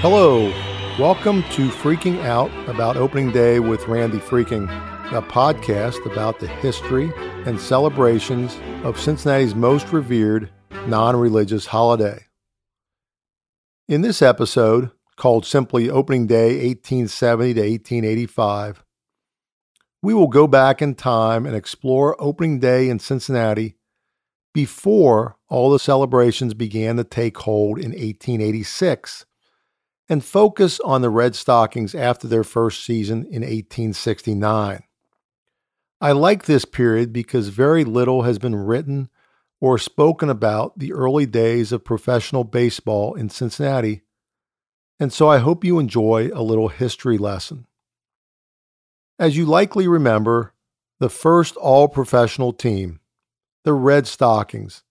Hello, welcome to Freaking Out About Opening Day with Randy Freaking, a podcast about the history and celebrations of Cincinnati's most revered non religious holiday. In this episode, called simply Opening Day 1870 to 1885, we will go back in time and explore opening day in Cincinnati before all the celebrations began to take hold in 1886 and focus on the Red Stockings after their first season in 1869. I like this period because very little has been written or spoken about the early days of professional baseball in Cincinnati, and so I hope you enjoy a little history lesson. As you likely remember, the first all professional team, the Red Stockings,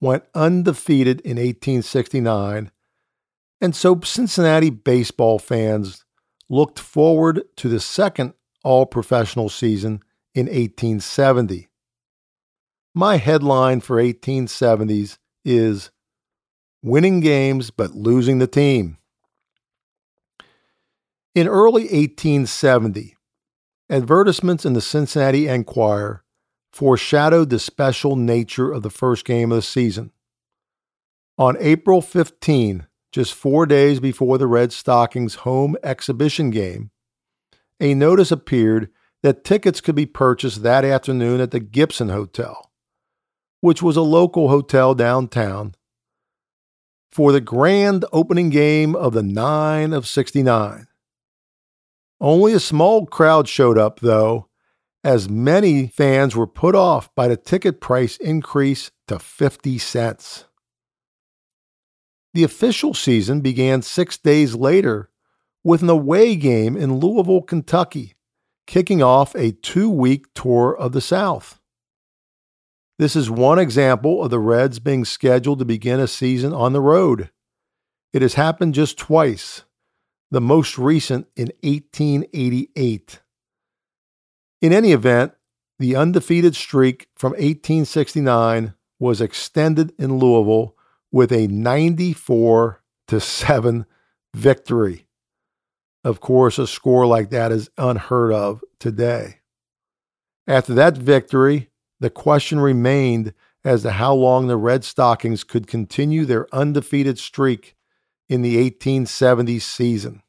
went undefeated in 1869 and so Cincinnati baseball fans looked forward to the second all professional season in 1870. My headline for 1870s is Winning Games but Losing the Team. In early 1870, advertisements in the Cincinnati Enquirer foreshadowed the special nature of the first game of the season. On April 15, just four days before the Red Stockings' home exhibition game, a notice appeared that tickets could be purchased that afternoon at the Gibson Hotel, which was a local hotel downtown, for the grand opening game of the 9 of 69. Only a small crowd showed up, though, as many fans were put off by the ticket price increase to 50 cents. The official season began six days later with an away game in Louisville, Kentucky, kicking off a two week tour of the South. This is one example of the Reds being scheduled to begin a season on the road. It has happened just twice, the most recent in 1888. In any event, the undefeated streak from 1869 was extended in Louisville with a 94 to 7 victory. Of course, a score like that is unheard of today. After that victory, the question remained as to how long the Red Stockings could continue their undefeated streak in the 1870 season.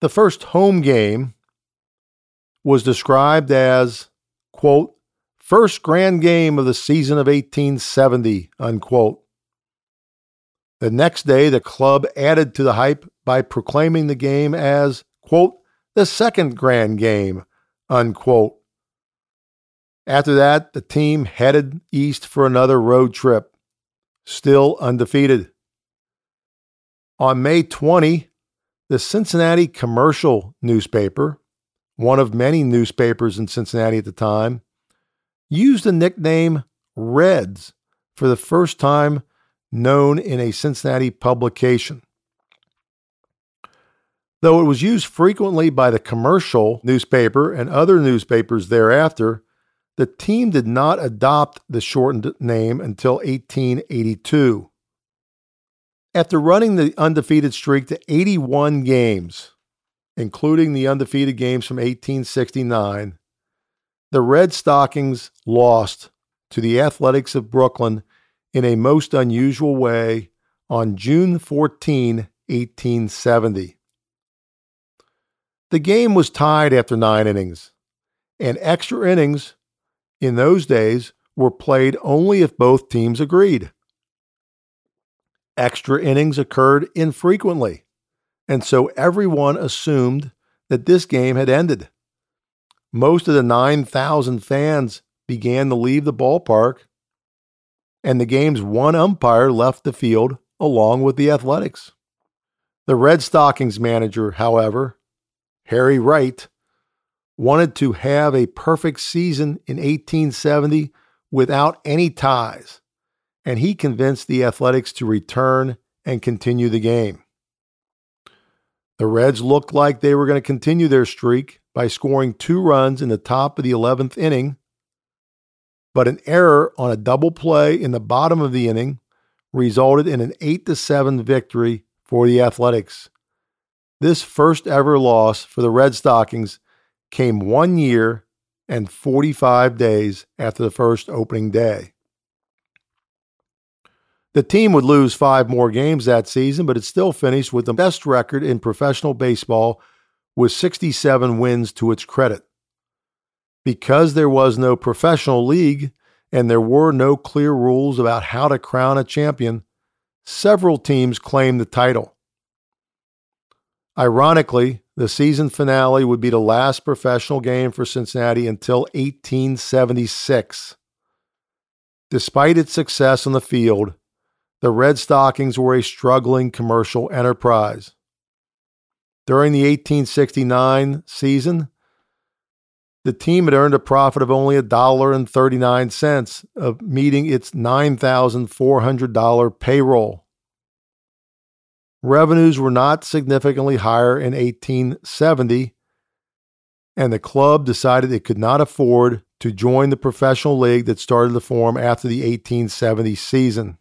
The first home game was described as, quote, first grand game of the season of 1870, unquote. The next day, the club added to the hype by proclaiming the game as, quote, the second grand game, unquote. After that, the team headed east for another road trip, still undefeated. On May 20, the Cincinnati Commercial newspaper, one of many newspapers in Cincinnati at the time, used the nickname Reds for the first time known in a Cincinnati publication. Though it was used frequently by the commercial newspaper and other newspapers thereafter, the team did not adopt the shortened name until 1882. After running the undefeated streak to 81 games, including the undefeated games from 1869, the Red Stockings lost to the Athletics of Brooklyn in a most unusual way on June 14, 1870. The game was tied after nine innings, and extra innings in those days were played only if both teams agreed. Extra innings occurred infrequently, and so everyone assumed that this game had ended. Most of the 9,000 fans began to leave the ballpark, and the game's one umpire left the field along with the Athletics. The Red Stockings manager, however, Harry Wright, wanted to have a perfect season in 1870 without any ties, and he convinced the Athletics to return and continue the game. The Reds looked like they were going to continue their streak by scoring two runs in the top of the 11th inning, but an error on a double play in the bottom of the inning resulted in an 8 7 victory for the Athletics. This first ever loss for the Red Stockings came one year and 45 days after the first opening day. The team would lose five more games that season, but it still finished with the best record in professional baseball with 67 wins to its credit. Because there was no professional league and there were no clear rules about how to crown a champion, several teams claimed the title. Ironically, the season finale would be the last professional game for Cincinnati until 1876. Despite its success on the field, the Red Stockings were a struggling commercial enterprise. During the 1869 season, the team had earned a profit of only $1.39 of meeting its $9,400 payroll. Revenues were not significantly higher in 1870, and the club decided it could not afford to join the professional league that started to form after the 1870 season.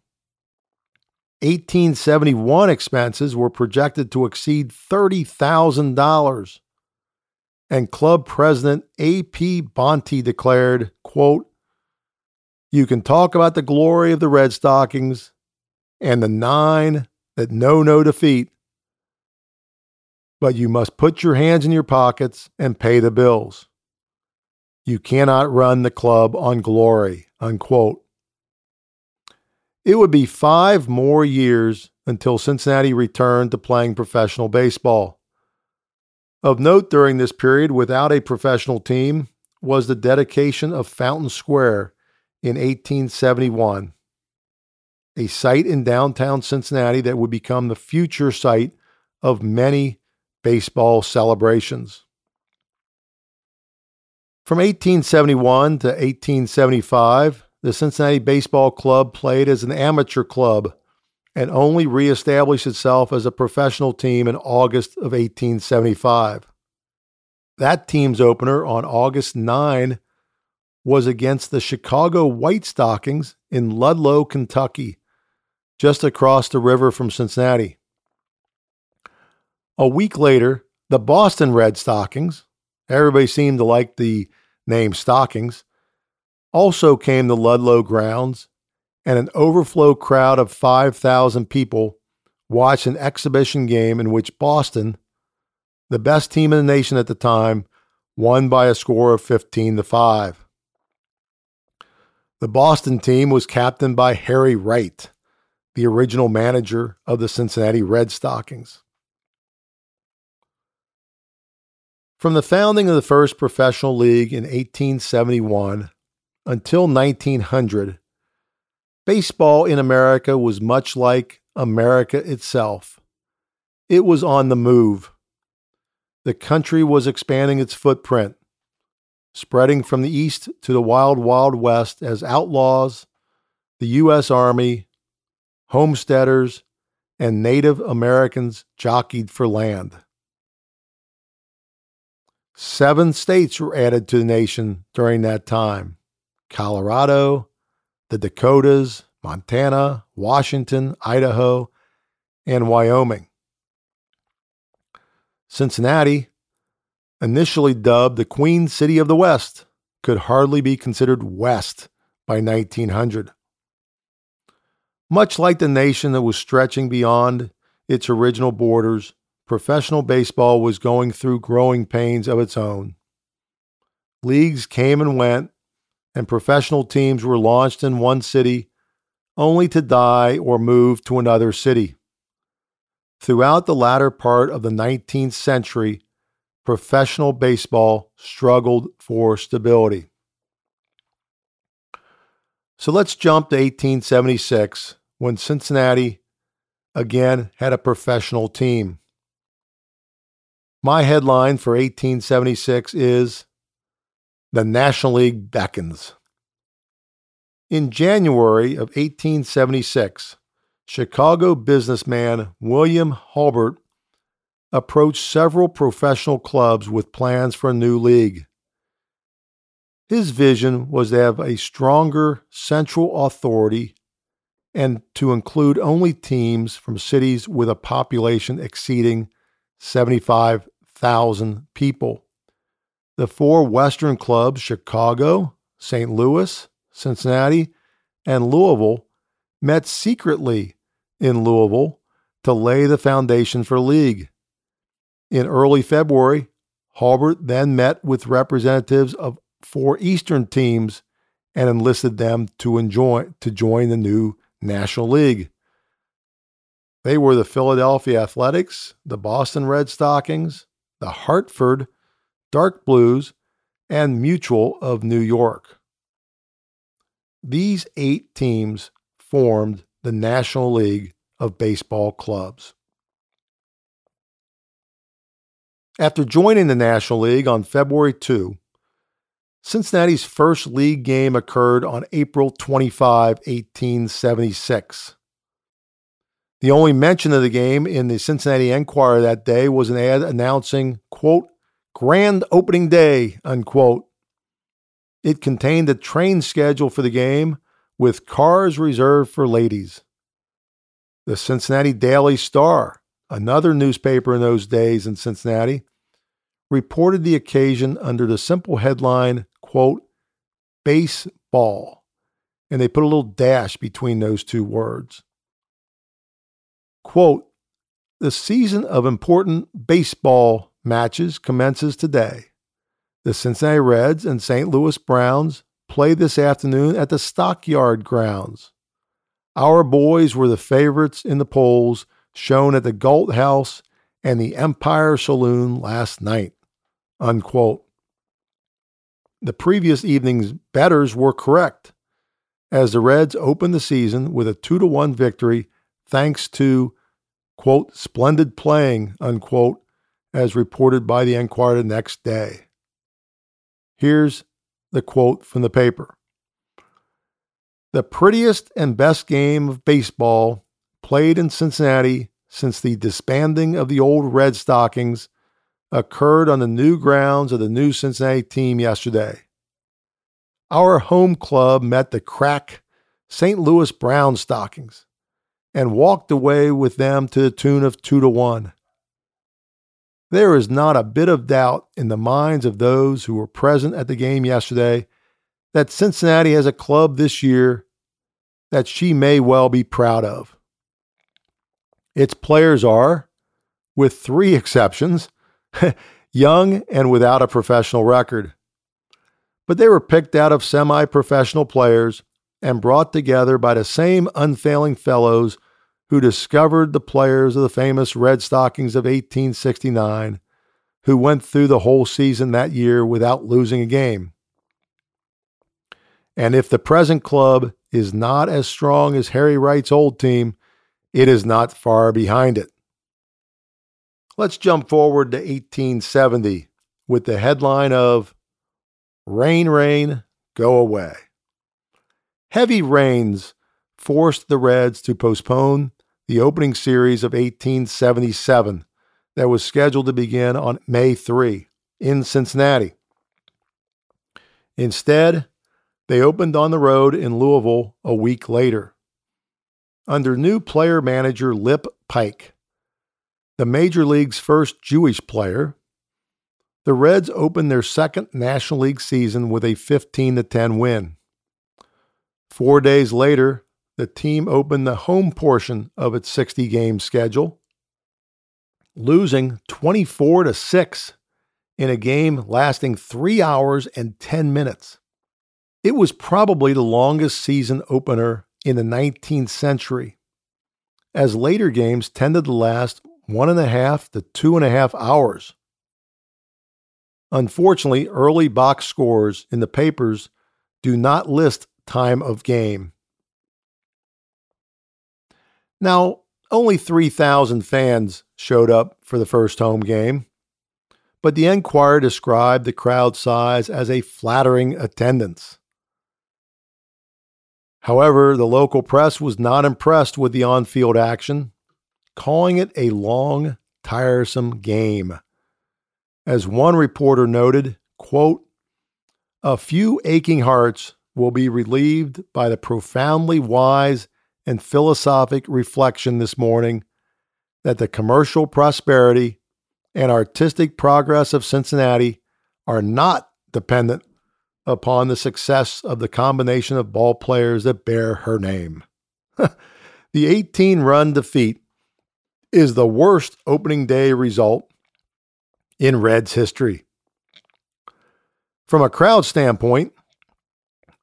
1871 expenses were projected to exceed $30,000. And club president A.P. Bonte declared, quote, You can talk about the glory of the Red Stockings and the nine that know no defeat, but you must put your hands in your pockets and pay the bills. You cannot run the club on glory, unquote. It would be five more years until Cincinnati returned to playing professional baseball. Of note during this period, without a professional team, was the dedication of Fountain Square in 1871, a site in downtown Cincinnati that would become the future site of many baseball celebrations. From 1871 to 1875, the Cincinnati Baseball Club played as an amateur club and only reestablished itself as a professional team in August of 1875. That team's opener on August 9 was against the Chicago White Stockings in Ludlow, Kentucky, just across the river from Cincinnati. A week later, the Boston Red Stockings, everybody seemed to like the name Stockings, also came the Ludlow grounds, and an overflow crowd of 5,000 people watched an exhibition game in which Boston, the best team in the nation at the time, won by a score of 15 to 5. The Boston team was captained by Harry Wright, the original manager of the Cincinnati Red Stockings. From the founding of the first professional league in 1871 until 1900, baseball in America was much like America itself. It was on the move. The country was expanding its footprint, spreading from the east to the wild, wild west as outlaws, the U.S. Army, homesteaders, and Native Americans jockeyed for land. Seven states were added to the nation during that time. Colorado, the Dakotas, Montana, Washington, Idaho, and Wyoming. Cincinnati, initially dubbed the Queen City of the West, could hardly be considered West by 1900. Much like the nation that was stretching beyond its original borders, professional baseball was going through growing pains of its own. Leagues came and went, and professional teams were launched in one city only to die or move to another city. Throughout the latter part of the 19th century, professional baseball struggled for stability. So let's jump to 1876 when Cincinnati again had a professional team. My headline for 1876 is the National League beckons. In January of 1876, Chicago businessman William Hulbert approached several professional clubs with plans for a new league. His vision was to have a stronger central authority and to include only teams from cities with a population exceeding 75,000 people. The four Western clubs, Chicago, St. Louis, Cincinnati, and Louisville, met secretly in Louisville to lay the foundation for league. In early February, Hulbert then met with representatives of four Eastern teams and enlisted them to, enjoy, to join the new National League. They were the Philadelphia Athletics, the Boston Red Stockings, the Hartford Dark Blues, and Mutual of New York. These eight teams formed the National League of Baseball Clubs. After joining the National League on February 2, Cincinnati's first league game occurred on April 25, 1876. The only mention of the game in the Cincinnati Enquirer that day was an ad announcing, quote, grand opening day, unquote. It contained a train schedule for the game with cars reserved for ladies. The Cincinnati Daily Star, another newspaper in those days in Cincinnati, reported the occasion under the simple headline, quote, baseball. And they put a little dash between those two words. Quote, the season of important baseball matches commences today. The Cincinnati Reds and St. Louis Browns play this afternoon at the Stockyard Grounds. Our boys were the favorites in the polls shown at the Galt House and the Empire Saloon last night. Unquote. The previous evening's betters were correct, as the Reds opened the season with a 2 to 1 victory thanks to, quote, splendid playing, unquote, as reported by the Enquirer the next day. Here's the quote from the paper The prettiest and best game of baseball played in Cincinnati since the disbanding of the old Red Stockings occurred on the new grounds of the new Cincinnati team yesterday. Our home club met the crack St. Louis Brown Stockings and walked away with them to the tune of two to one. There is not a bit of doubt in the minds of those who were present at the game yesterday that Cincinnati has a club this year that she may well be proud of. Its players are, with three exceptions, young and without a professional record. But they were picked out of semi professional players and brought together by the same unfailing fellows who discovered the players of the famous Red Stockings of 1869, who went through the whole season that year without losing a game. And if the present club is not as strong as Harry Wright's old team, it is not far behind it. Let's jump forward to 1870 with the headline of Rain, Rain, Go Away. Heavy rains forced the Reds to postpone the opening series of 1877 that was scheduled to begin on May 3 in Cincinnati. Instead, they opened on the road in Louisville a week later. Under new player manager Lip Pike, the Major League's first Jewish player, the Reds opened their second National League season with a 15 10 win. Four days later, the team opened the home portion of its 60 game schedule, losing 24 to 6 in a game lasting 3 hours and 10 minutes. It was probably the longest season opener in the 19th century, as later games tended to last one and a half to two and a half hours. Unfortunately, early box scores in the papers do not list time of game. Now, only 3,000 fans showed up for the first home game, but the Enquirer described the crowd size as a flattering attendance. However, the local press was not impressed with the on field action calling it a long, tiresome game. As one reporter noted, quote, a few aching hearts will be relieved by the profoundly wise and philosophic reflection this morning that the commercial prosperity and artistic progress of Cincinnati are not dependent upon the success of the combination of ball players that bear her name. the 18 run defeat is the worst opening day result in Reds history. From a crowd standpoint,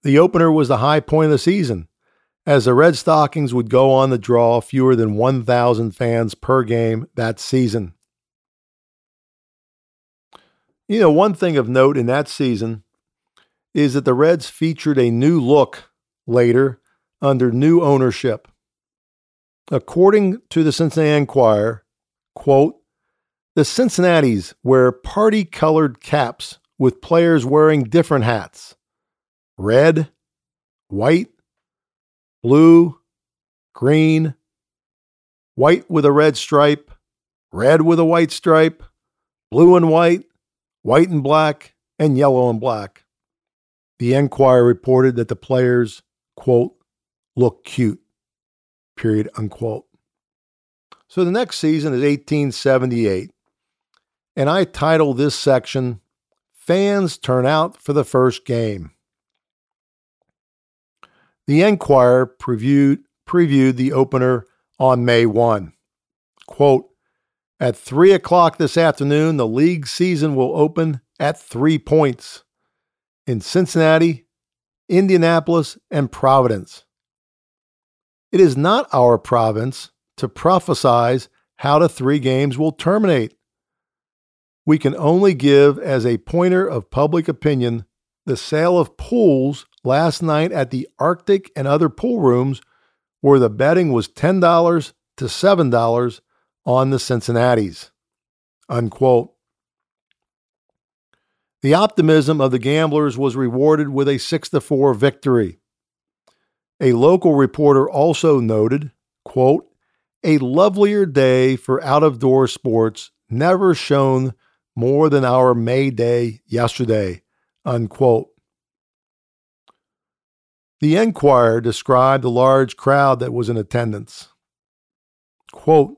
the opener was the high point of the season, as the Red Stockings would go on to draw fewer than 1,000 fans per game that season. You know, one thing of note in that season is that the Reds featured a new look later under new ownership. According to the Cincinnati Enquirer, quote, the Cincinnati's wear party colored caps with players wearing different hats red, white, blue, green, white with a red stripe, red with a white stripe, blue and white, white and black, and yellow and black. The Enquirer reported that the players, quote, look cute, period, unquote. So the next season is 1878, and I title this section Fans Turn Out for the First Game. The Enquirer previewed, previewed the opener on May 1. Quote, at 3 o'clock this afternoon, the league season will open at three points in Cincinnati, Indianapolis, and Providence. It is not our province to prophesize how the three games will terminate. We can only give as a pointer of public opinion the sale of pools last night at the Arctic and other pool rooms where the betting was $10 to $7 on the Cincinnati's. Unquote. The optimism of the gamblers was rewarded with a 6 to 4 victory. A local reporter also noted, quote, a lovelier day for out of door sports never shone more than our May Day yesterday, unquote. The Enquirer described the large crowd that was in attendance. Quote,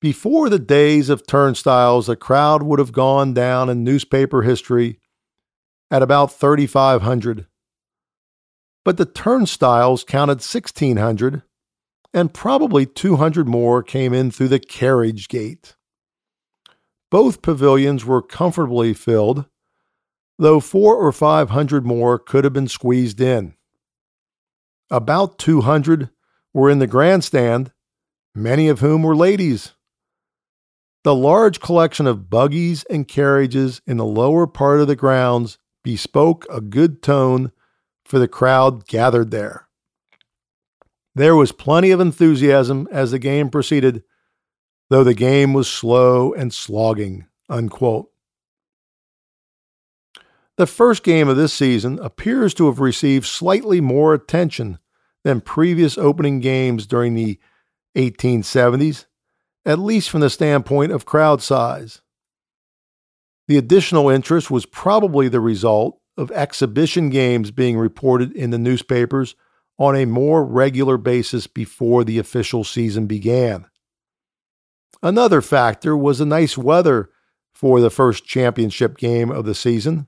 before the days of turnstiles, a crowd would have gone down in newspaper history at about 3,500. But the turnstiles counted 1,600, and probably 200 more came in through the carriage gate. Both pavilions were comfortably filled, though four or 500 more could have been squeezed in. About 200 were in the grandstand, many of whom were ladies. The large collection of buggies and carriages in the lower part of the grounds bespoke a good tone for the crowd gathered there. There was plenty of enthusiasm as the game proceeded, though the game was slow and slogging. Unquote. The first game of this season appears to have received slightly more attention than previous opening games during the 1870s at least from the standpoint of crowd size. The additional interest was probably the result of exhibition games being reported in the newspapers on a more regular basis before the official season began. Another factor was the nice weather for the first championship game of the season.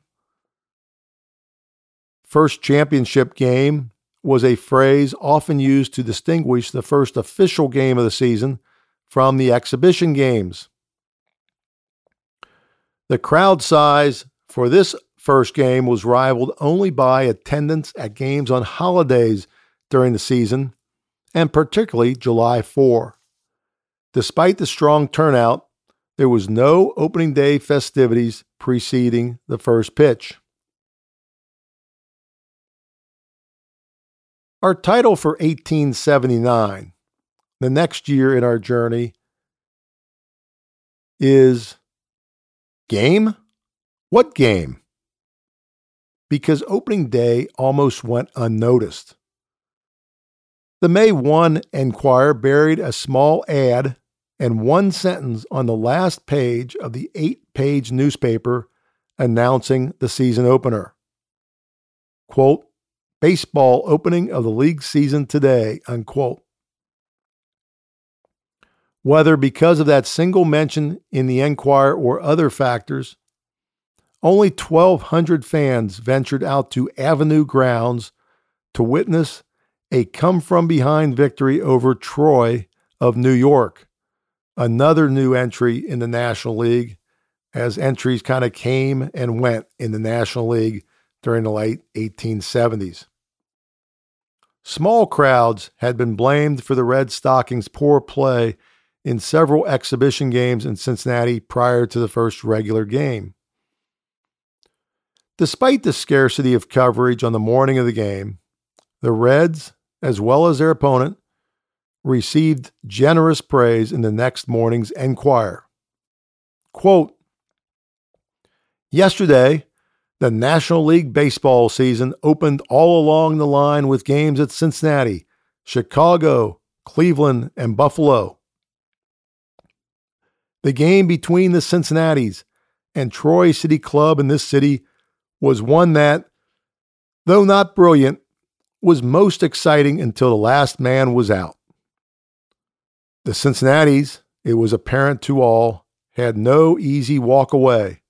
First championship game was a phrase often used to distinguish the first official game of the season from the exhibition games. The crowd size for this first game was rivaled only by attendance at games on holidays during the season, and particularly July 4. Despite the strong turnout, there was no opening day festivities preceding the first pitch. Our title for 1879 the next year in our journey is game? What game? Because opening day almost went unnoticed. The May 1 Enquirer buried a small ad and one sentence on the last page of the eight page newspaper announcing the season opener. Quote, baseball opening of the league season today, unquote. Whether because of that single mention in the Enquirer or other factors, only 1,200 fans ventured out to Avenue grounds to witness a come from behind victory over Troy of New York, another new entry in the National League, as entries kind of came and went in the National League during the late 1870s. Small crowds had been blamed for the Red Stockings' poor play in several exhibition games in Cincinnati prior to the first regular game. Despite the scarcity of coverage on the morning of the game, the Reds, as well as their opponent, received generous praise in the next morning's Enquirer. Quote Yesterday, the National League Baseball season opened all along the line with games at Cincinnati, Chicago, Cleveland, and Buffalo. The game between the Cincinnatis and Troy City Club in this city was one that, though not brilliant, was most exciting until the last man was out. The Cincinnatis, it was apparent to all, had no easy walk away.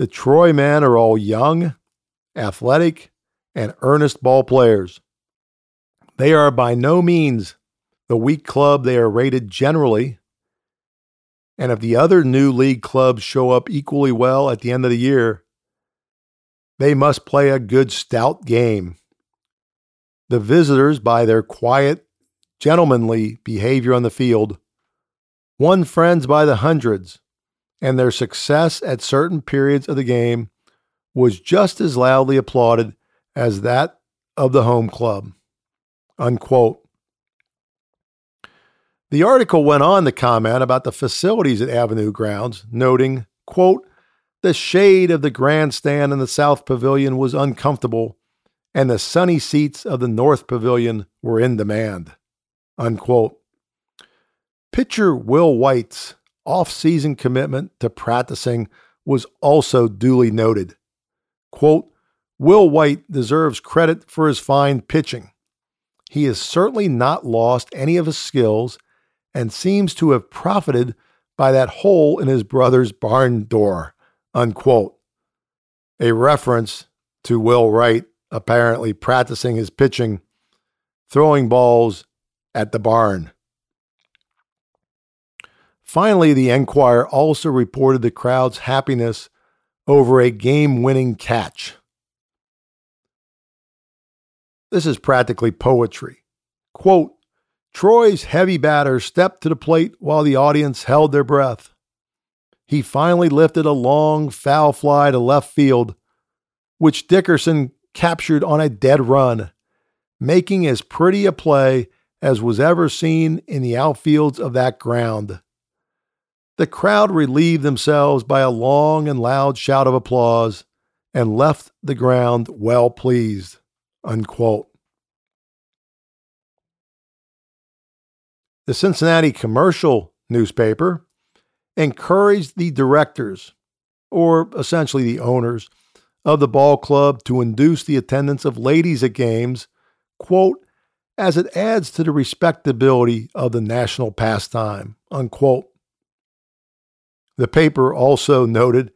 The Troy men are all young, athletic, and earnest ball players. They are by no means the weak club they are rated generally. And if the other new league clubs show up equally well at the end of the year, they must play a good, stout game. The visitors, by their quiet, gentlemanly behavior on the field, won friends by the hundreds and their success at certain periods of the game was just as loudly applauded as that of the home club. Unquote. The article went on to comment about the facilities at Avenue Grounds, noting, quote, the shade of the grandstand in the South Pavilion was uncomfortable, and the sunny seats of the North Pavilion were in demand. Unquote. Pitcher Will White's off season commitment to practicing was also duly noted. Quote, Will White deserves credit for his fine pitching. He has certainly not lost any of his skills and seems to have profited by that hole in his brother's barn door. Unquote. A reference to Will Wright apparently practicing his pitching, throwing balls at the barn. Finally, the Enquirer also reported the crowd's happiness over a game winning catch. This is practically poetry. Quote Troy's heavy batter stepped to the plate while the audience held their breath. He finally lifted a long foul fly to left field, which Dickerson captured on a dead run, making as pretty a play as was ever seen in the outfields of that ground. The crowd relieved themselves by a long and loud shout of applause and left the ground well pleased. Unquote. The Cincinnati commercial newspaper encouraged the directors, or essentially the owners, of the ball club to induce the attendance of ladies at games, quote, as it adds to the respectability of the national pastime, unquote. The paper also noted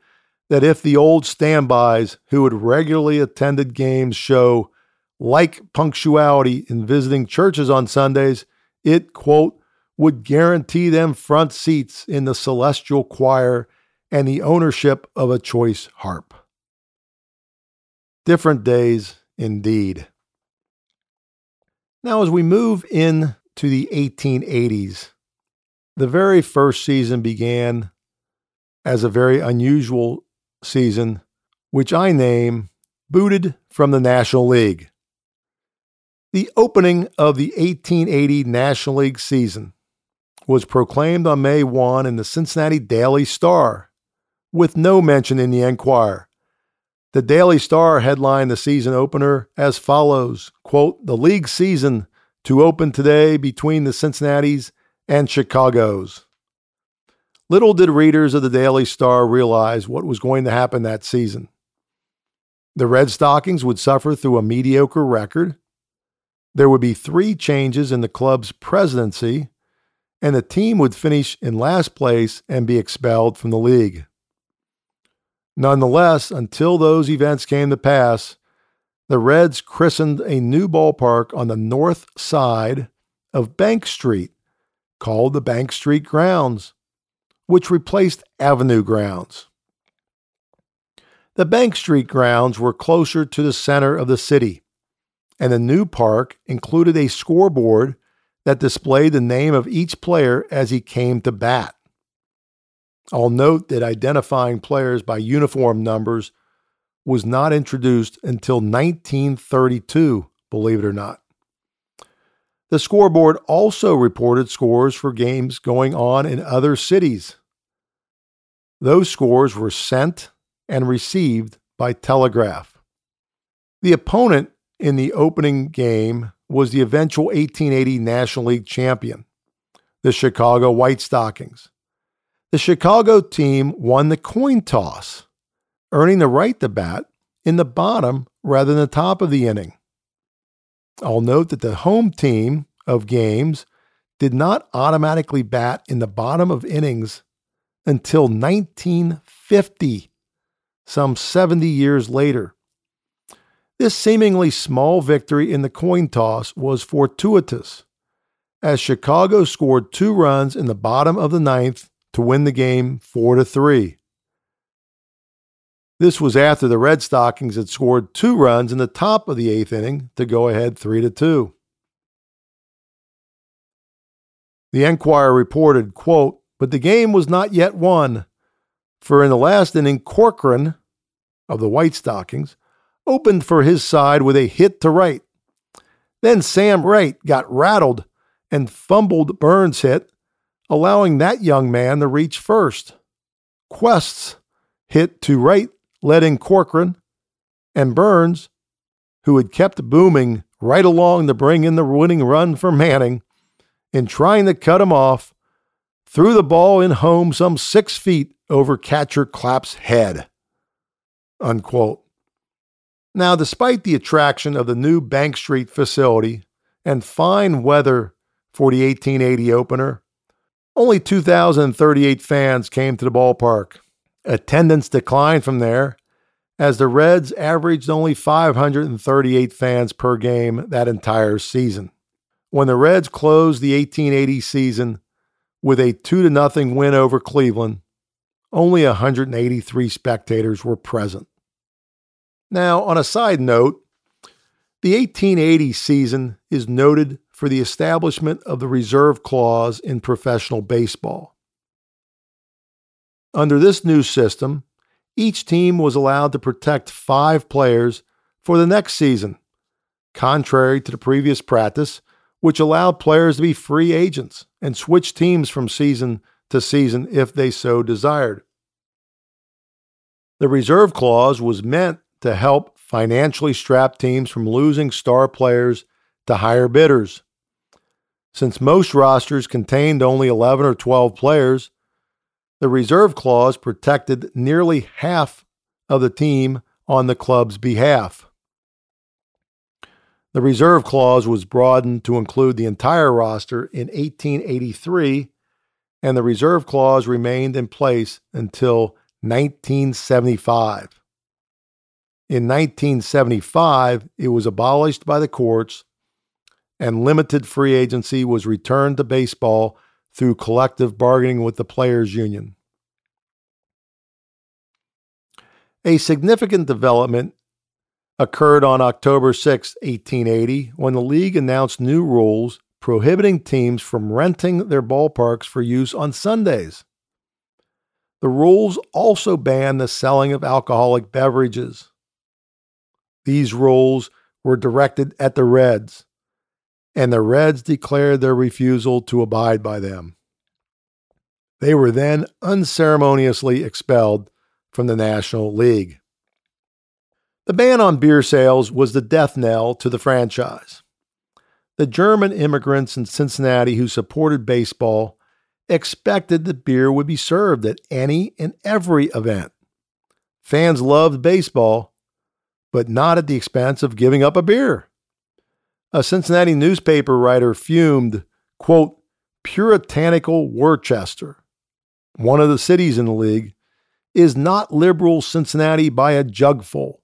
that if the old standbys who had regularly attended games show like punctuality in visiting churches on Sundays, it, quote, would guarantee them front seats in the celestial choir and the ownership of a choice harp. Different days indeed. Now, as we move in to the 1880s, the very first season began as a very unusual season, which I name Booted from the National League. The opening of the 1880 National League season was proclaimed on May 1 in the Cincinnati Daily Star, with no mention in the Enquirer. The Daily Star headlined the season opener as follows quote, The league season to open today between the Cincinnati's and Chicago's. Little did readers of the Daily Star realize what was going to happen that season. The Red Stockings would suffer through a mediocre record. There would be three changes in the club's presidency, and the team would finish in last place and be expelled from the league. Nonetheless, until those events came to pass, the Reds christened a new ballpark on the north side of Bank Street called the Bank Street Grounds, which replaced Avenue Grounds. The Bank Street grounds were closer to the center of the city, and the new park included a scoreboard that displayed the name of each player as he came to bat. I'll note that identifying players by uniform numbers was not introduced until 1932, believe it or not. The scoreboard also reported scores for games going on in other cities. Those scores were sent and received by telegraph. The opponent in the opening game was the eventual 1880 National League champion, the Chicago White Stockings. The Chicago team won the coin toss, earning the right to bat in the bottom rather than the top of the inning. I'll note that the home team of games did not automatically bat in the bottom of innings until 1950 some 70 years later. This seemingly small victory in the coin toss was fortuitous, as Chicago scored two runs in the bottom of the ninth to win the game 4 to 3. This was after the Red Stockings had scored two runs in the top of the eighth inning to go ahead 3 to 2. The Enquirer reported, quote, but the game was not yet won for in the last inning, Corcoran of the White Stockings opened for his side with a hit to right. Then Sam Wright got rattled and fumbled Burns' hit, allowing that young man to reach first. Quest's hit to right led in Corcoran, and Burns, who had kept booming right along to bring in the winning run for Manning, in trying to cut him off, threw the ball in home some six feet over catcher Clapp's head. Unquote. Now, despite the attraction of the new Bank Street facility and fine weather for the 1880 opener, only 2,038 fans came to the ballpark. Attendance declined from there as the Reds averaged only 538 fans per game that entire season. When the Reds closed the 1880 season with a 2 0 win over Cleveland, only 183 spectators were present. Now, on a side note, the 1880 season is noted for the establishment of the reserve clause in professional baseball. Under this new system, each team was allowed to protect five players for the next season, contrary to the previous practice, which allowed players to be free agents and switch teams from season to season if they so desired. The reserve clause was meant to help financially strapped teams from losing star players to higher bidders. Since most rosters contained only 11 or 12 players, the reserve clause protected nearly half of the team on the club's behalf. The reserve clause was broadened to include the entire roster in 1883, and the reserve clause remained in place until 1975. In 1975, it was abolished by the courts, and limited free agency was returned to baseball through collective bargaining with the Players Union. A significant development occurred on October 6, 1880, when the league announced new rules prohibiting teams from renting their ballparks for use on Sundays. The rules also banned the selling of alcoholic beverages. These rules were directed at the Reds, and the Reds declared their refusal to abide by them. They were then unceremoniously expelled from the National League. The ban on beer sales was the death knell to the franchise. The German immigrants in Cincinnati who supported baseball expected that beer would be served at any and every event. Fans loved baseball, but not at the expense of giving up a beer. A Cincinnati newspaper writer fumed, quote, puritanical Worcester, one of the cities in the league, is not liberal Cincinnati by a jugful.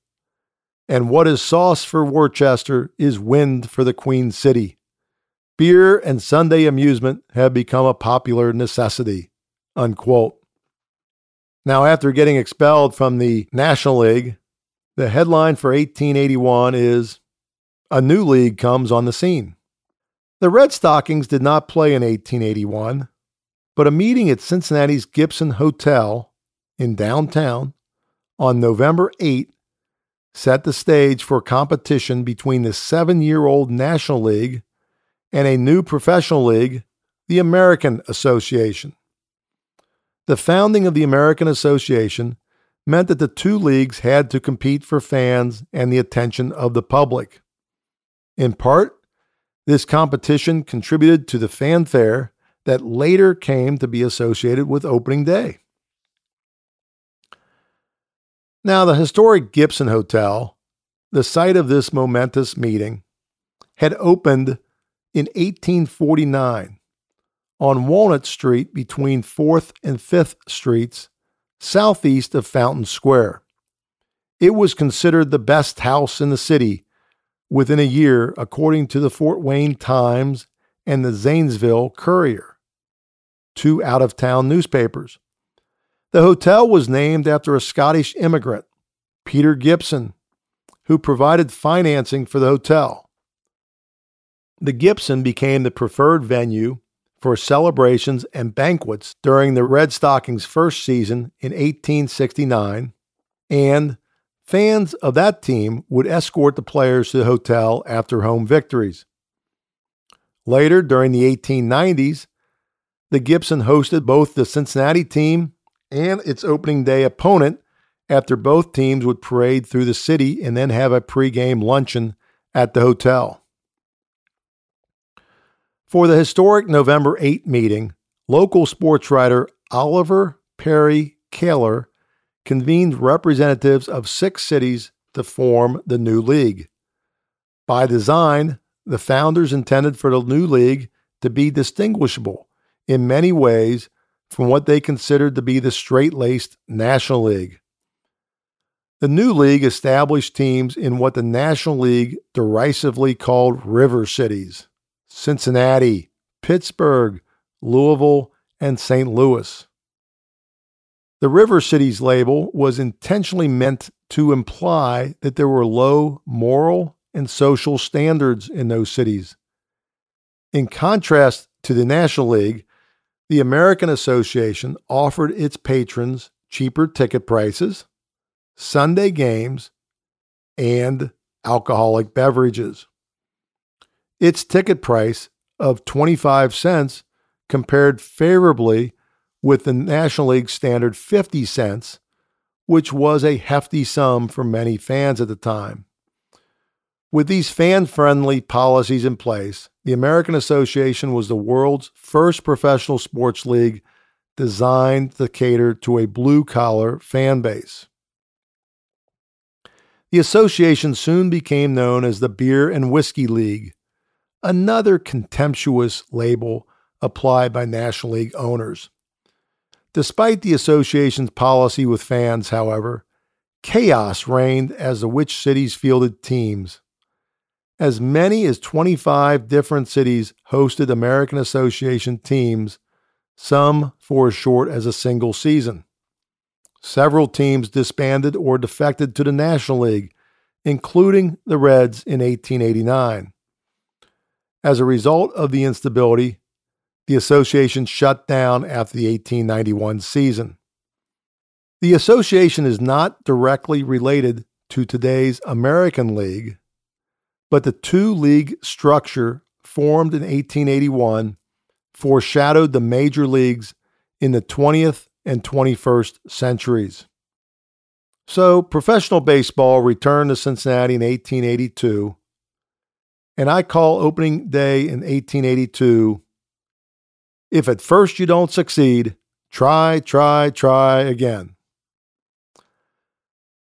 And what is sauce for Worcester is wind for the Queen City. Beer and Sunday amusement have become a popular necessity. Unquote. Now, after getting expelled from the National League, the headline for 1881 is A New League Comes on the Scene. The Red Stockings did not play in 1881, but a meeting at Cincinnati's Gibson Hotel in downtown on November 8 set the stage for competition between the seven year old National League and a new professional league, the American Association. The founding of the American Association meant that the two leagues had to compete for fans and the attention of the public. In part, this competition contributed to the fanfare that later came to be associated with opening day. Now, the historic Gibson Hotel, the site of this momentous meeting, had opened in 1849 on Walnut Street between 4th and 5th Streets southeast of Fountain Square. It was considered the best house in the city within a year, according to the Fort Wayne Times and the Zanesville Courier, two out of town newspapers. The hotel was named after a Scottish immigrant, Peter Gibson, who provided financing for the hotel. The Gibson became the preferred venue for celebrations and banquets during the Red Stockings' first season in 1869, and fans of that team would escort the players to the hotel after home victories. Later, during the 1890s, the Gibson hosted both the Cincinnati team and its opening day opponent after both teams would parade through the city and then have a pregame luncheon at the hotel. For the historic November 8 meeting, local sports writer Oliver Perry Caylor convened representatives of six cities to form the new league. By design, the founders intended for the new league to be distinguishable in many ways from what they considered to be the straight laced National League. The new league established teams in what the National League derisively called river cities. Cincinnati, Pittsburgh, Louisville, and St. Louis. The River Cities label was intentionally meant to imply that there were low moral and social standards in those cities. In contrast to the National League, the American Association offered its patrons cheaper ticket prices, Sunday games, and alcoholic beverages. Its ticket price of 25 cents compared favorably with the National League standard 50 cents, which was a hefty sum for many fans at the time. With these fan friendly policies in place, the American Association was the world's first professional sports league designed to cater to a blue collar fan base. The association soon became known as the Beer and Whiskey League, another contemptuous label applied by National League owners. Despite the association's policy with fans, however, chaos reigned as the which cities fielded teams. As many as 25 different cities hosted American Association teams, some for as short as a single season. Several teams disbanded or defected to the National League, including the Reds in 1889. As a result of the instability, the association shut down after the 1891 season. The association is not directly related to today's American League, but the two league structure formed in 1881 foreshadowed the major leagues in the 20th and 21st centuries. So, professional baseball returned to Cincinnati in 1882 and I call opening day in 1882 if at first you don't succeed, try, try, try again.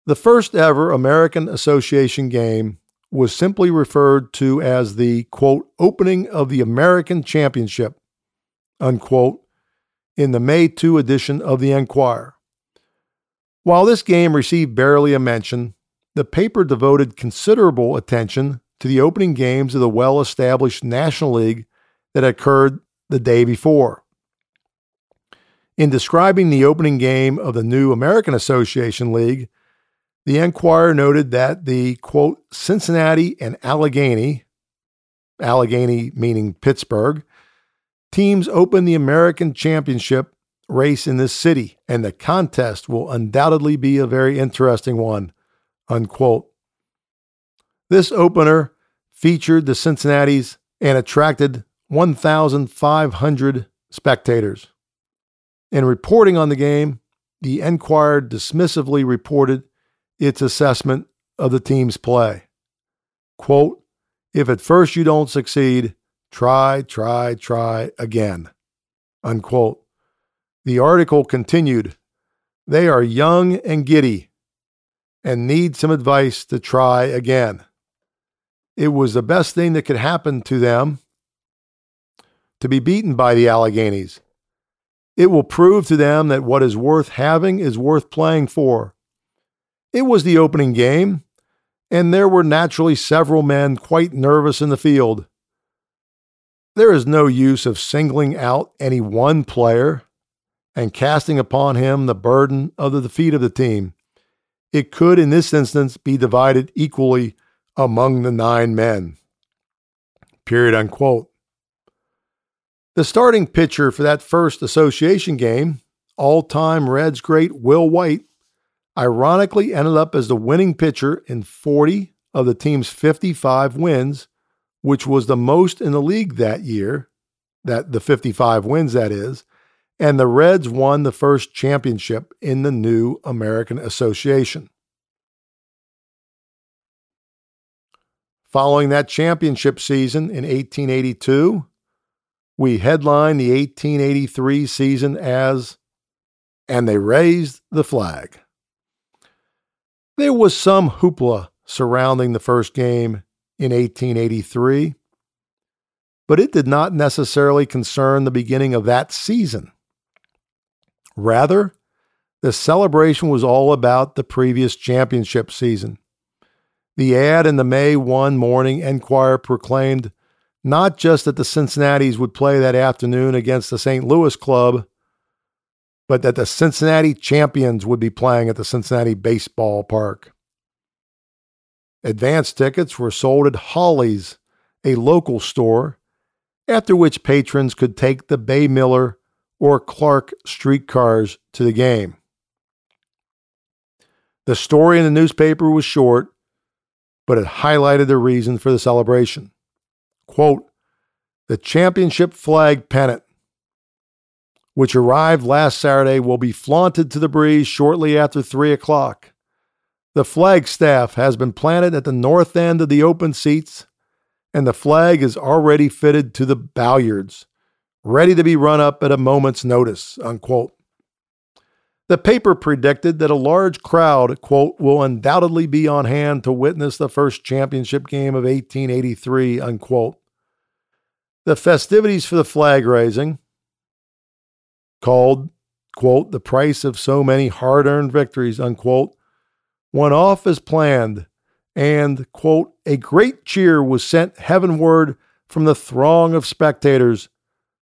The first ever American Association game was simply referred to as the quote, opening of the American Championship, unquote, in the May 2 edition of the Enquirer. While this game received barely a mention, the paper devoted considerable attention to the opening games of the well established National League that occurred the day before. In describing the opening game of the new American Association League, the Enquirer noted that the quote, Cincinnati and Allegheny, Allegheny meaning Pittsburgh, teams open the American Championship race in this city, and the contest will undoubtedly be a very interesting one. Unquote. This opener featured the Cincinnati's and attracted 1,500 spectators. In reporting on the game, the Enquirer dismissively reported its assessment of the team's play. Quote, if at first you don't succeed, try, try, try again. Unquote. The article continued They are young and giddy and need some advice to try again. It was the best thing that could happen to them to be beaten by the Alleghenies. It will prove to them that what is worth having is worth playing for. It was the opening game, and there were naturally several men quite nervous in the field. There is no use of singling out any one player and casting upon him the burden of the defeat of the team. It could, in this instance, be divided equally among the nine men. Period, unquote. The starting pitcher for that first association game, all time Reds great Will White, ironically ended up as the winning pitcher in 40 of the team's 55 wins, which was the most in the league that year, that the 55 wins that is, and the Reds won the first championship in the new American Association. Following that championship season in 1882, we headline the 1883 season as And They Raised the Flag. There was some hoopla surrounding the first game in 1883, but it did not necessarily concern the beginning of that season. Rather, the celebration was all about the previous championship season. The ad in the May 1 Morning Enquirer proclaimed not just that the Cincinnatis would play that afternoon against the St. Louis club, but that the Cincinnati champions would be playing at the Cincinnati Baseball Park. Advance tickets were sold at Holly's, a local store, after which patrons could take the Baymiller or Clark streetcars to the game. The story in the newspaper was short, but it highlighted the reason for the celebration. Quote, the championship flag pennant, which arrived last Saturday, will be flaunted to the breeze shortly after 3 o'clock. The flag staff has been planted at the north end of the open seats, and the flag is already fitted to the halliards, ready to be run up at a moment's notice. Unquote. The paper predicted that a large crowd, quote, will undoubtedly be on hand to witness the first championship game of 1883, unquote. The festivities for the flag raising, called, quote, the price of so many hard earned victories, unquote, went off as planned, and, quote, a great cheer was sent heavenward from the throng of spectators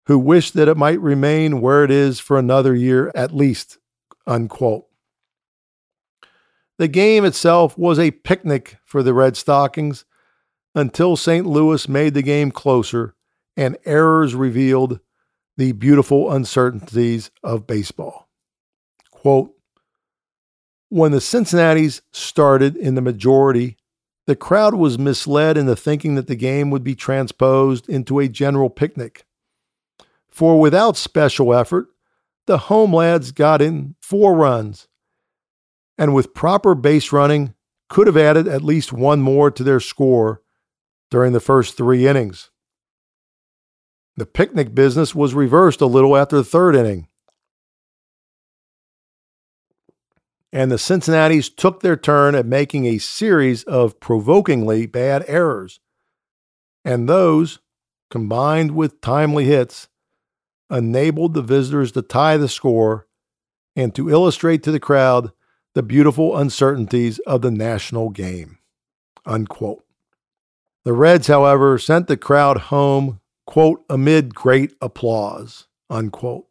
who wished that it might remain where it is for another year at least, Unquote. The game itself was a picnic for the Red Stockings until St. Louis made the game closer and errors revealed the beautiful uncertainties of baseball. Quote, when the Cincinnatis started in the majority, the crowd was misled into thinking that the game would be transposed into a general picnic. For without special effort, the home lads got in four runs, and with proper base running, could have added at least one more to their score during the first three innings. The picnic business was reversed a little after the third inning. And the Cincinnati's took their turn at making a series of provokingly bad errors. And those, combined with timely hits, enabled the visitors to tie the score and to illustrate to the crowd the beautiful uncertainties of the national game. Unquote. The Reds, however, sent the crowd home, quote, amid great applause, unquote.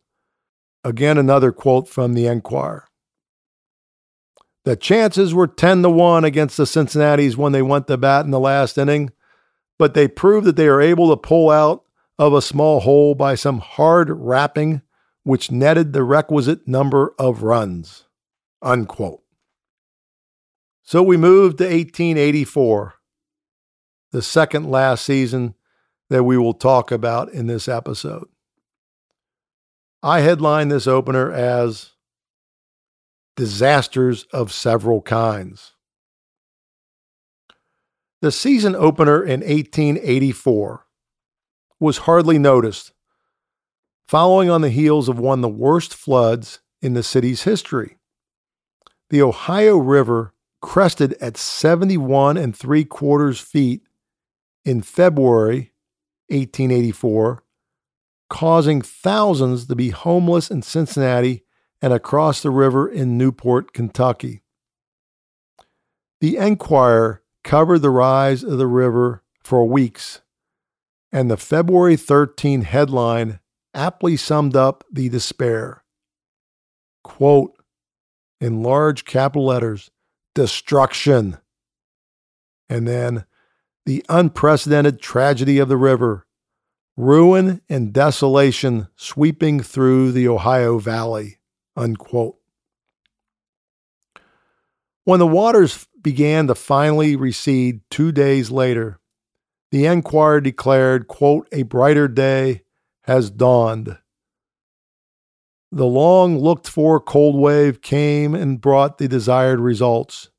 Again, another quote from the Enquirer. The chances were 10 to 1 against the Cincinnatis when they went to bat in the last inning, but they proved that they are able to pull out of a small hole by some hard rapping, which netted the requisite number of runs. Unquote. So we moved to 1884, the second last season that we will talk about in this episode. I headline this opener as Disasters of Several Kinds. The season opener in 1884 was hardly noticed, following on the heels of one of the worst floods in the city's history. The Ohio River crested at 71 and three quarters feet in February 1884, causing thousands to be homeless in Cincinnati and across the river in Newport, Kentucky. The Enquirer covered the rise of the river for weeks and the February 13 headline aptly summed up the despair. Quote, in large capital letters, destruction. And then the unprecedented tragedy of the river, ruin and desolation sweeping through the Ohio Valley. Unquote. When the waters began to finally recede two days later, the Enquirer declared, quote, a brighter day has dawned. The long looked for cold wave came and brought the desired results.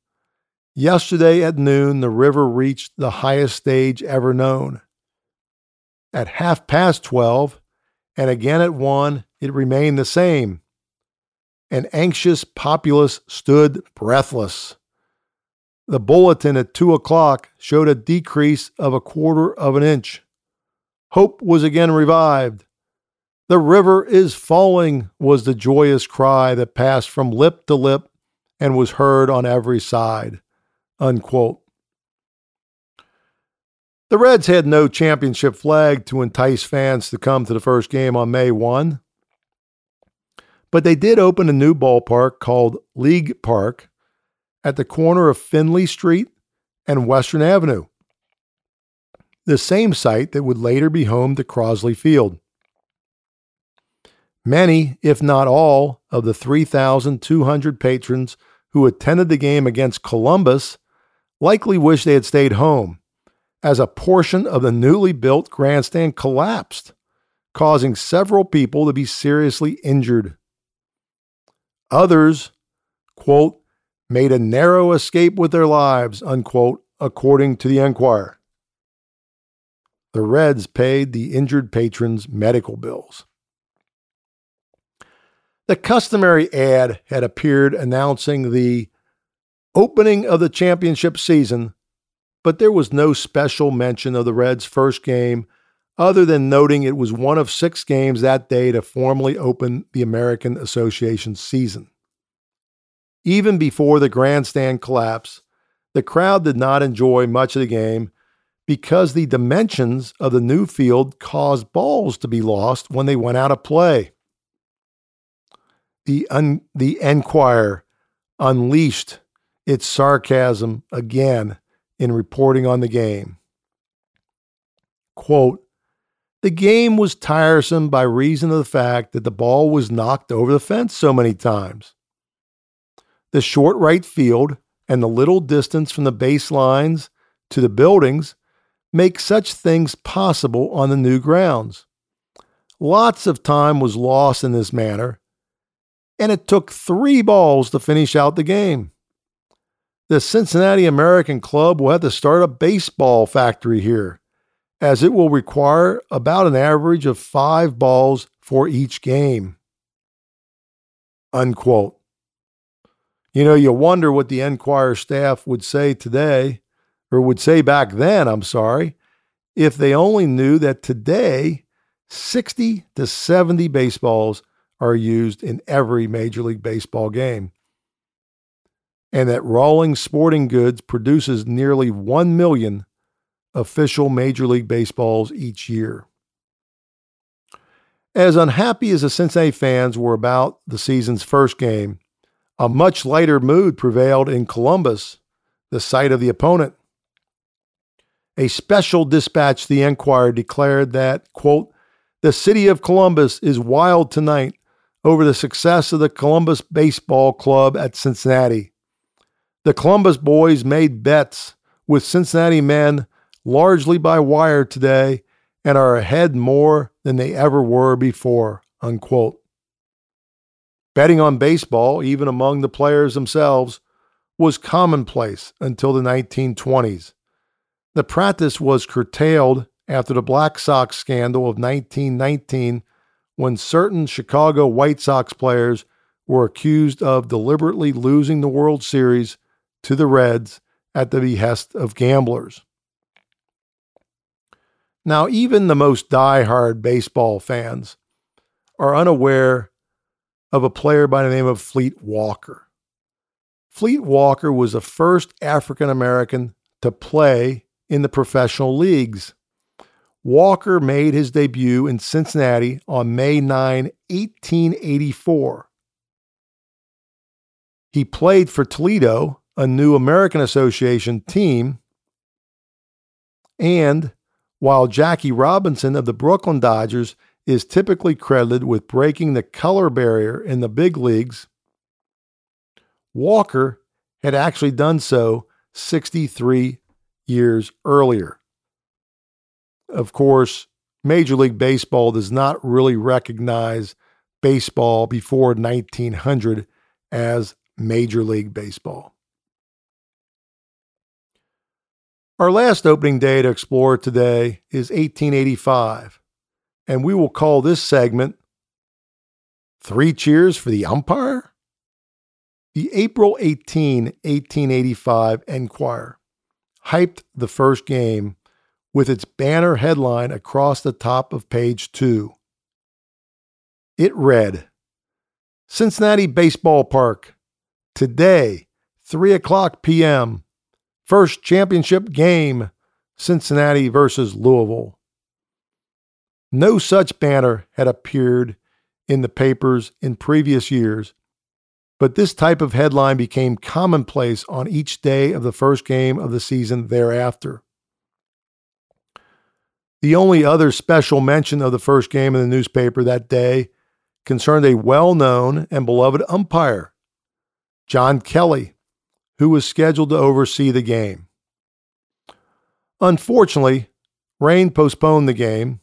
Yesterday at noon, the river reached the highest stage ever known. At half past 12, and again at 1, it remained the same. An anxious populace stood breathless. The bulletin at two o'clock showed a decrease of a quarter of an inch. Hope was again revived. The river is falling, was the joyous cry that passed from lip to lip and was heard on every side. Unquote. The Reds had no championship flag to entice fans to come to the first game on May 1. But they did open a new ballpark called League Park at the corner of Findlay Street and Western Avenue, the same site that would later be home to Crosley Field. Many, if not all, of the 3,200 patrons who attended the game against Columbus likely wish they had stayed home, as a portion of the newly built grandstand collapsed, causing several people to be seriously injured. Others, quote, made a narrow escape with their lives, unquote, according to the Enquirer. The Reds paid the injured patrons medical bills. The customary ad had appeared announcing the opening of the championship season, but there was no special mention of the Reds' first game other than noting it was one of six games that day to formally open the American Association season. Even before the grandstand collapse, the crowd did not enjoy much of the game because the dimensions of the new field caused balls to be lost when they went out of play. The, un- the Enquirer unleashed its sarcasm again in reporting on the game. Quote, the game was tiresome by reason of the fact that the ball was knocked over the fence so many times. The short right field and the little distance from the baselines to the buildings make such things possible on the new grounds. Lots of time was lost in this manner, and it took three balls to finish out the game. The Cincinnati American Club will have to start a baseball factory here, as it will require about an average of five balls for each game. Unquote. You know, you wonder what the Enquirer staff would say today, or would say back then, I'm sorry, if they only knew that today 60 to 70 baseballs are used in every Major League Baseball game. And that Rawlings Sporting Goods produces nearly 1 million official Major League Baseballs each year. As unhappy as the Cincinnati fans were about the season's first game, a much lighter mood prevailed in Columbus, the site of the opponent. A special dispatch the Enquirer declared that, quote, the city of Columbus is wild tonight over the success of the Columbus Baseball Club at Cincinnati. The Columbus boys made bets with Cincinnati men largely by wire today and are ahead more than they ever were before. Unquote. Betting on baseball, even among the players themselves, was commonplace until the 1920s. The practice was curtailed after the Black Sox scandal of 1919 when certain Chicago White Sox players were accused of deliberately losing the World Series to the Reds at the behest of gamblers. Now, even the most die-hard baseball fans are unaware of a player by the name of Fleet Walker. Fleet Walker was the first African American to play in the professional leagues. Walker made his debut in Cincinnati on May 9, 1884. He played for Toledo, a new American Association team, and while Jackie Robinson of the Brooklyn Dodgers is typically credited with breaking the color barrier in the big leagues, Walker had actually done so 63 years earlier. Of course, Major League Baseball does not really recognize baseball before 1900 as Major League Baseball. Our last opening day to explore today is 1885, and we will call this segment Three Cheers for the Umpire? The April 18, 1885 Enquirer hyped the first game with its banner headline across the top of page two. It read Cincinnati Baseball Park, today, 3 o'clock p.m., first championship game, Cincinnati versus Louisville. No such banner had appeared in the papers in previous years, but this type of headline became commonplace on each day of the first game of the season thereafter. The only other special mention of the first game in the newspaper that day concerned a well known and beloved umpire, John Kelly, who was scheduled to oversee the game. Unfortunately, rain postponed the game,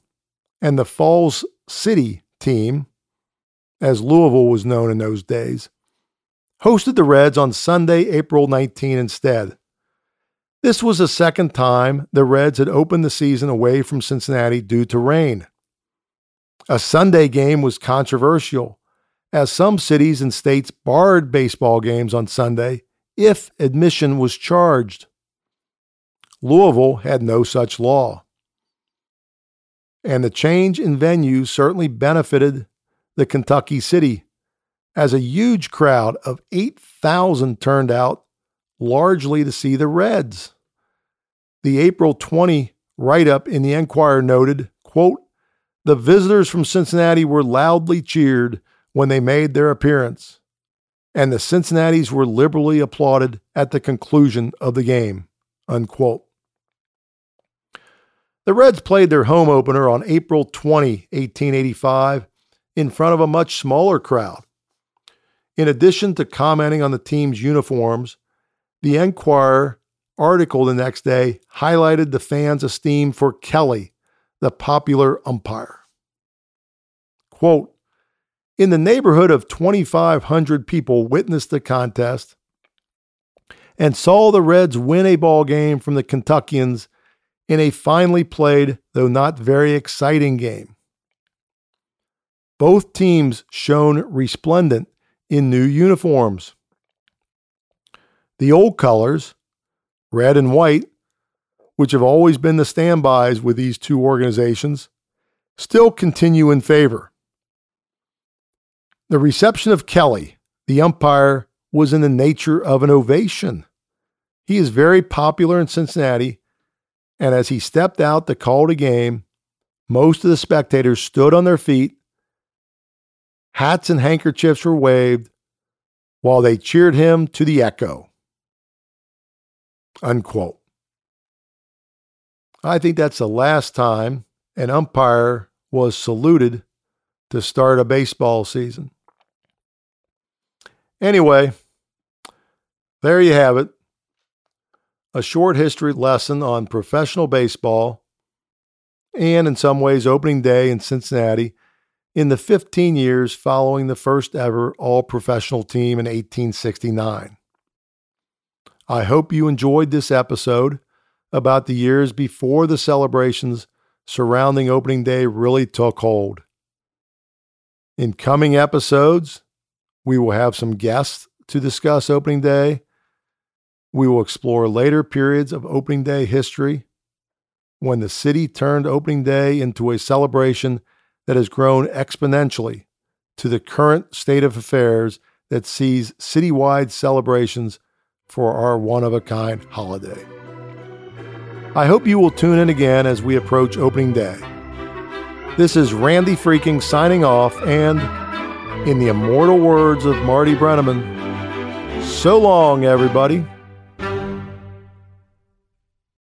and the Falls City team, as Louisville was known in those days, hosted the Reds on Sunday, April 19 instead. This was the second time the Reds had opened the season away from Cincinnati due to rain. A Sunday game was controversial, as some cities and states barred baseball games on Sunday if admission was charged. Louisville had no such law. And the change in venue certainly benefited the Kentucky City, as a huge crowd of 8,000 turned out largely to see the Reds. The April 20 write up in the Enquirer noted, quote, the visitors from Cincinnati were loudly cheered when they made their appearance, and the Cincinnatis were liberally applauded at the conclusion of the game. Unquote. The Reds played their home opener on April 20, 1885, in front of a much smaller crowd. In addition to commenting on the team's uniforms, the Enquirer article the next day highlighted the fans' esteem for Kelly, the popular umpire. Quote, in the neighborhood of 2,500 people witnessed the contest and saw the Reds win a ball game from the Kentuckians in a finely played, though not very exciting game. Both teams shone resplendent in new uniforms. The old colors, red and white, which have always been the standbys with these two organizations, still continue in favor. The reception of Kelly, the umpire, was in the nature of an ovation. He is very popular in Cincinnati, and as he stepped out to call the game, most of the spectators stood on their feet, hats and handkerchiefs were waved, while they cheered him to the echo. Unquote. I think that's the last time an umpire was saluted to start a baseball season. Anyway, there you have it. A short history lesson on professional baseball and, in some ways, opening day in Cincinnati in the 15 years following the first ever all professional team in 1869. I hope you enjoyed this episode about the years before the celebrations surrounding opening day really took hold. In coming episodes, we will have some guests to discuss opening day. We will explore later periods of opening day history when the city turned opening day into a celebration that has grown exponentially to the current state of affairs that sees citywide celebrations for our one of a kind holiday. I hope you will tune in again as we approach opening day. This is Randy Freking signing off, and in the immortal words of Marty Brennaman, so long, everybody.